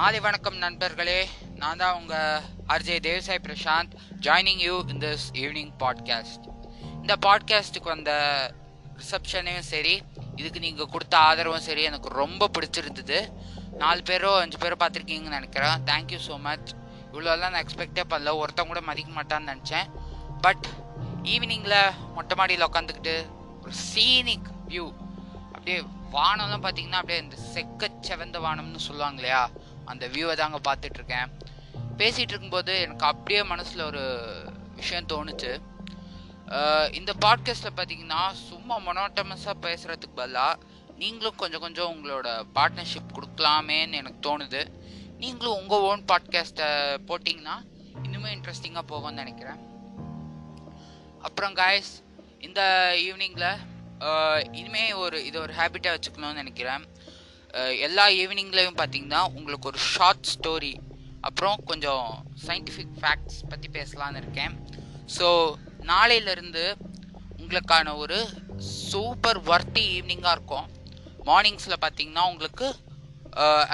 மாலை வணக்கம் நண்பர்களே. நான் தான் உங்கள் RJ Devasai Prashanth joining you in this evening podcast இந்த பாட்காஸ்ட்டுக்கு வந்த ரிசப்ஷனையும் சரி இதுக்கு நீங்கள் கொடுத்த ஆதரவும் சரி எனக்கு ரொம்ப பிடிச்சிருந்தது. நாலு பேரோ அஞ்சு பேரோ பார்த்துருக்கீங்கன்னு நினைக்கிறேன். தேங்க்யூ ஸோ மச் இவ்வளோலாம் நான் எக்ஸ்பெக்டே பண்ணல. ஒருத்தன் கூட மதிக்க மாட்டான்னு நினச்சேன். பட் ஈவினிங்கில் மொட்டை மாடியில் உட்காந்துக்கிட்டு ஒரு சீனிக் வியூ அப்படியே வானம்லாம் பார்த்தீங்கன்னா அப்படியே இந்த செக்க செவந்த வானம்னு சொல்லுவாங்க இல்லையா? அந்த வியூவை தாங்க பார்த்துட்டு இருக்கேன் பேசிகிட்டு இருக்கும்போது எனக்கு அப்படியே மனசில் ஒரு விஷயம் தோணுச்சு. இந்த பாட்காஸ்ட்டில் பார்த்தீங்கன்னா சும்மா மொனோட்டமஸாக பேசுகிறதுக்கு பதிலாக நீங்களும் கொஞ்சம் கொஞ்சம் உங்களோட பார்ட்னர்ஷிப் கொடுக்கலாமேன்னு எனக்கு தோணுது. நீங்களும் உங்கள் ஓன் பாட்காஸ்ட்டை போட்டிங்கன்னா இன்னுமே இன்ட்ரெஸ்டிங்காக போகும்னு நினைக்கிறேன். அப்புறம் காய்ஸ் இந்த ஈவினிங்கில் இனிமே ஒரு இது ஒரு ஹேபிட்டாக வச்சுக்கணும்னு நினைக்கிறேன். எல்லா ஈவினிங்லேயும் பார்த்தீங்கன்னா உங்களுக்கு ஒரு ஷார்ட் ஸ்டோரி அப்புறம் கொஞ்சம் சயின்டிஃபிக் ஃபேக்ட்ஸ் பற்றி பேசலான்னு இருக்கேன். ஸோ நாளையிலேருந்து உங்களுக்கான ஒரு சூப்பர் ஒர்த்தி ஈவினிங்காக இருக்கும். மார்னிங்ஸில் பார்த்தீங்கன்னா உங்களுக்கு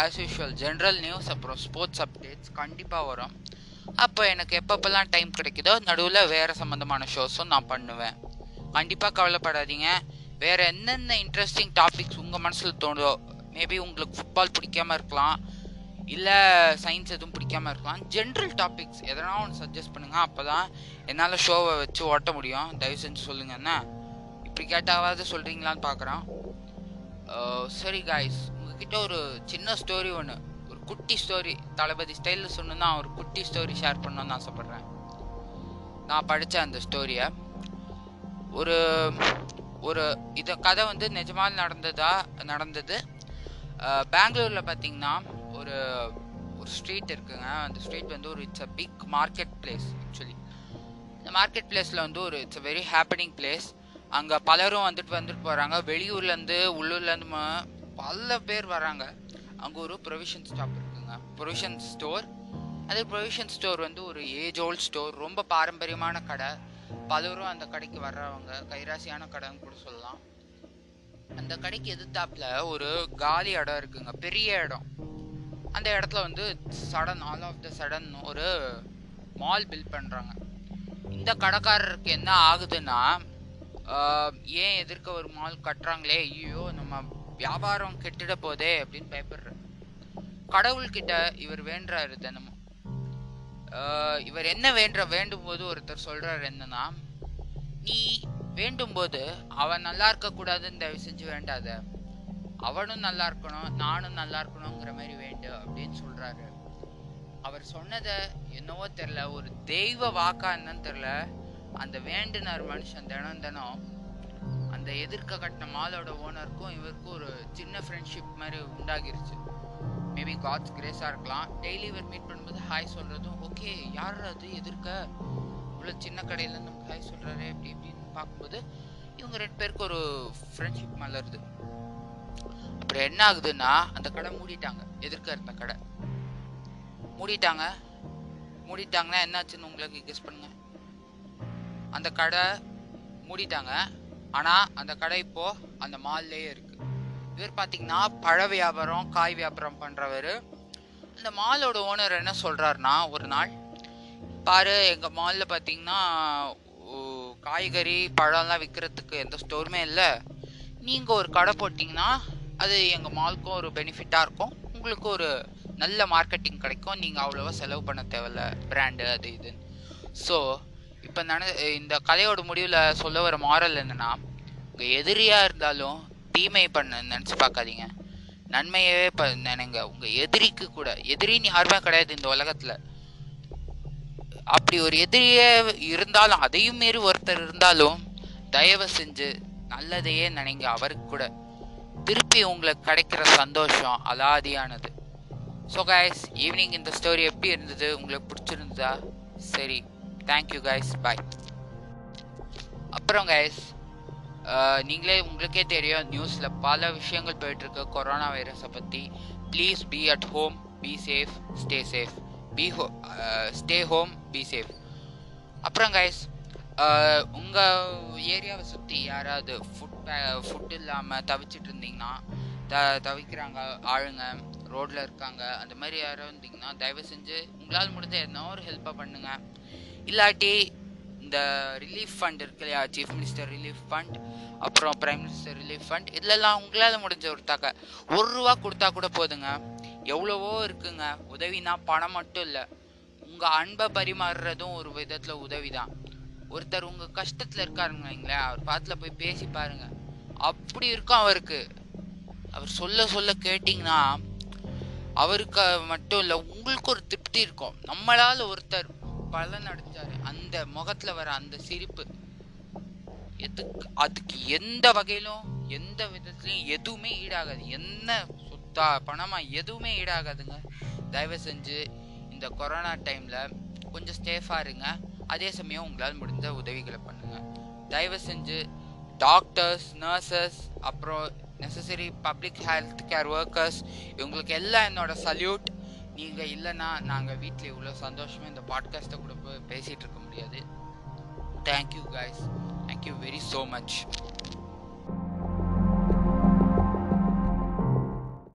ஆஸ் யூஷுவல் ஜென்ரல் நியூஸ் அப்புறம் ஸ்போர்ட்ஸ் அப்டேட்ஸ் கண்டிப்பாக வரும். அப்போ எனக்கு எப்பப்பெல்லாம் டைம் கிடைக்குதோ நடுவில் வேறு சம்மந்தமான ஷோஸும் நான் பண்ணுவேன். கண்டிப்பாக கவலைப்படாதீங்க. வேறு என்னென்ன இன்ட்ரெஸ்டிங் டாபிக்ஸ் உங்கள் மனசில் தோணுதோ மேபி உங்களுக்கு ஃபுட்பால் பிடிக்காம இருக்கலாம். இல்லை சயின்ஸ் எதுவும் பிடிக்காம இருக்கலாம். ஜென்ரல் டாபிக்ஸ் எதனா ஒன்று சஜஸ்ட் பண்ணுங்கள் அப்போ தான் என்னால் ஷோவை வச்சு ஓட்ட முடியும். தயவு செஞ்சு சொல்லுங்கள் என்ன? இப்படி கேட்டாவது சொல்கிறீங்களான்னு பார்க்குறோம் சரி காய்ஸ் உங்ககிட்ட ஒரு சின்ன ஸ்டோரி ஒன்று ஒரு குட்டி ஸ்டோரி தளபதி ஸ்டைலில் சொன்னா ஒரு குட்டி ஸ்டோரி ஷேர் பண்ணணும்னு ஆசைப்பட்றேன். நான் படித்த அந்த ஸ்டோரியை ஒரு ஒரு இதை கதை வந்து நிஜமாக நடந்ததா நடந்தது? பெங்களூரில் பார்த்தீங்கன்னா ஒரு ஒரு ஸ்ட்ரீட் இருக்குங்க. அந்த ஸ்ட்ரீட் வந்து ஒரு it's a big market place actually இந்த மார்க்கெட் பிளேஸில் வந்து ஒரு it's a very happening place அங்கே பலரும் வந்துட்டு வந்துட்டு போகிறாங்க வெளியூர்லேருந்து உள்ளூர்லேருந்து பல பேர் வராங்க. அங்கே ஒரு ப்ரொவிஷன் ஸ்டாப் இருக்குங்க. ப்ரொவிஷன் ஸ்டோர் அது ப்ரொவிஷன் ஸ்டோர் வந்து ஒரு ஏஜ் ஓல்ட் ஸ்டோர் ரொம்ப பாரம்பரியமான கடை. பலரும் அந்த கடைக்கு வர்றவங்க கைராசியான கடைன்னு கூட சொல்லலாம். அந்த கடைக்கு எதிர்த்தாப்புல ஒரு காலி இடம் இருக்குங்க. பெரிய இடம். அந்த இடத்துல வந்து sudden all of the sudden ஒரு மால் பில்ட் பண்ணுறாங்க இந்த கடைக்காரருக்கு என்ன ஆகுதுன்னா ஏன் எதிர்க்க ஒரு மால் கட்டுறாங்களே? ஐயோ நம்ம வியாபாரம் கெட்டுட போதே அப்படின்னு பயப்படுற. கடவுள்கிட்ட இவர் வேண்டுறாரு தினமும். இவர் என்ன வேண்ட வேண்டும் போது ஒருத்தர் சொல்றாரு என்னன்னா வேண்டும் போது அவன் நல்லா இருக்கக்கூடாதுன்னு தயவு செஞ்சு வேண்டாத. அவனும் நல்லா இருக்கணும் நானும் நல்லா இருக்கணுங்கிற மாதிரி வேண்டும் அப்படின்னு சொல்றாரு. அவர் சொன்னதை என்னவோ தெரில ஒரு தெய்வ வாக்கா என்னன்னு தெரில அந்த வேண்டுனார் மனுஷன் தினம் தினம் அந்த எதிர்க்க கட்டின மாலோட ஓனருக்கும் இவருக்கும் ஒரு சின்ன ஃப்ரெண்ட்ஷிப் மாதிரி உண்டாகிருச்சு. மேபி காட்ஸ் கிரேஸாக இருக்கலாம். டெய்லி இவர் மீட் பண்ணும்போது ஹாய் சொல்கிறதும் ஓகே யார் அது? எதிர்க்க? இவ்வளோ சின்ன கடையிலேருந்து நமக்கு ஹாய் சொல்கிறாரு அப்படி இப்படின்னு பார்க்கும்போது இவங்க ரெண்டு பேருக்கு ஒரு ஃப்ரெண்ட்ஷிப் மலருது அப்புறம் என்ன ஆகுதுன்னா அந்த கடை மூடிட்டாங்க. எதிர்க்க இருந்த கடை. மூடிட்டாங்க. மூடிட்டாங்கன்னா என்னாச்சுன்னு உங்களுக்கு கெஸ் பண்ணுங்க. அந்த கடை மூடிட்டாங்க. ஆனால் அந்த கடை இப்போ அந்த மால்லேயே இருக்கு. இவர் பார்த்தீங்கன்னா பழ வியாபாரம் காய் வியாபாரம் பண்ணுறவர் அந்த மாலோட ஓனர் என்ன சொல்கிறாருன்னா ஒரு நாள் பாரு எங்கள் மாலில் பார்த்தீங்கன்னா காய்கறி பழம்லாம் விற்கிறதுக்கு எந்த ஸ்டோருமே இல்லை. நீங்கள் ஒரு கடை போட்டிங்கன்னா அது எங்கள் மாலுக்கும் ஒரு பெனிஃபிட்டாக இருக்கும். உங்களுக்கும் ஒரு நல்ல மார்க்கெட்டிங் கிடைக்கும். நீங்கள் அவ்வளோவா செலவு பண்ண தேவையில்ல பிராண்டு அது இதுன்னு. ஸோ இப்போ நட இந்த கதையோட முடிவில் சொல்ல வர மாரல் என்னென்னா உங்கள் எதிரியாக இருந்தாலும் தீமை பண்ண நினச்சி பார்க்காதீங்க. நன்மையவே ப நினைங்க. உங்கள் எதிரிக்கு கூட எதிரின்னு யாருமே கிடையாது இந்த உலகத்தில். அப்படி ஒரு எதிரியே இருந்தாலும் அதையும் மீறி ஒருத்தர் இருந்தாலும் தயவு செஞ்சு நல்லதையே நினைங்க அவருக்கு கூட. திருப்பி உங்களுக்கு கிடைக்கிற சந்தோஷம் அலாதியானது. ஸோ கைஸ் ஈவினிங் இந்த ஸ்டோரி எப்படி இருந்தது? உங்களுக்கு பிடிச்சிருந்ததா? சரி தேங்க்யூ கைஸ் பாய் அப்புறம் கைஸ் நீங்களே உங்களுக்கே தெரியும் நியூஸில் பல விஷயங்கள் போயிட்டுருக்கு கொரோனா வைரஸை பற்றி please be at home be safe stay safe be home stay home be safe அப்புறம் கைஸ் uh, உங்கள் ஏரியாவை சுற்றி யாராவது ஃபுட் ஃபுட் இல்லாமல் தவிச்சிட்டு இருந்தீங்கன்னா த தவிக்கிறாங்க ஆளுங்க ரோட்டில் இருக்காங்க அந்த மாதிரி யாரும் இருந்தீங்கன்னா தயவு செஞ்சு உங்களால் முடிஞ்ச என்ன ஒரு ஹெல்ப்பாக பண்ணுங்க. இல்லாட்டி இந்த ரிலீஃப் ஃபண்ட் இருக்கு இல்லையா சீஃப் மினிஸ்டர் ரிலீஃப் ஃபண்ட் அப்புறம் பிரைம் மினிஸ்டர் ரிலீஃப் ஃபண்ட் இதிலெல்லாம் உங்களால் முடிஞ்ச ஒரு தக்க ஒரு ரூபா கொடுத்தா கூட போதுங்க. எவ்வளவோ இருக்குங்க. உதவினா பணம் மட்டும் இல்லை. உங்கள் அன்பை பரிமாறுறதும் ஒரு விதத்தில் உதவி தான் ஒருத்தர் உங்கள் கஷ்டத்தில் இருக்காருங்க வைங்களேன் அவர் பாத்தில் போய் பேசி பாருங்க. அப்படி இருக்கும் அவருக்கு. அவர் சொல்ல சொல்ல கேட்டிங்கன்னா அவருக்கு மட்டும் இல்லை உங்களுக்கு ஒரு திருப்தி இருக்கும். நம்மளால் ஒருத்தர் பலன் அடைஞ்சார். அந்த முகத்தில் வர அந்த சிரிப்பு. எதுக்கு அதுக்கு எந்த வகையிலும் எந்த விதத்துலையும் எதுவுமே ஈடாகாது. என்ன தா பணமாக எதுவுமே ஈடாகாதுங்க. தயவு செஞ்சு இந்த கொரோனா டைமில் கொஞ்சம் ஸ்டேஃபாக இருங்க. அதே சமயம் உங்களால் முடிஞ்ச உதவிகளை பண்ணுங்கள் தயவு செஞ்சு டாக்டர்ஸ் நர்சஸ் அப்புறம் necessary public health care workers இவங்களுக்கு எல்லாம் என்னோட சல்யூட் நீங்கள் இல்லைன்னா நாங்கள் வீட்டில் இவ்வளோ சந்தோஷமாக இந்த பாட்காஸ்ட்டை கூட போய் பேசிகிட்டு இருக்க முடியாது. Thank you guys thank you very so much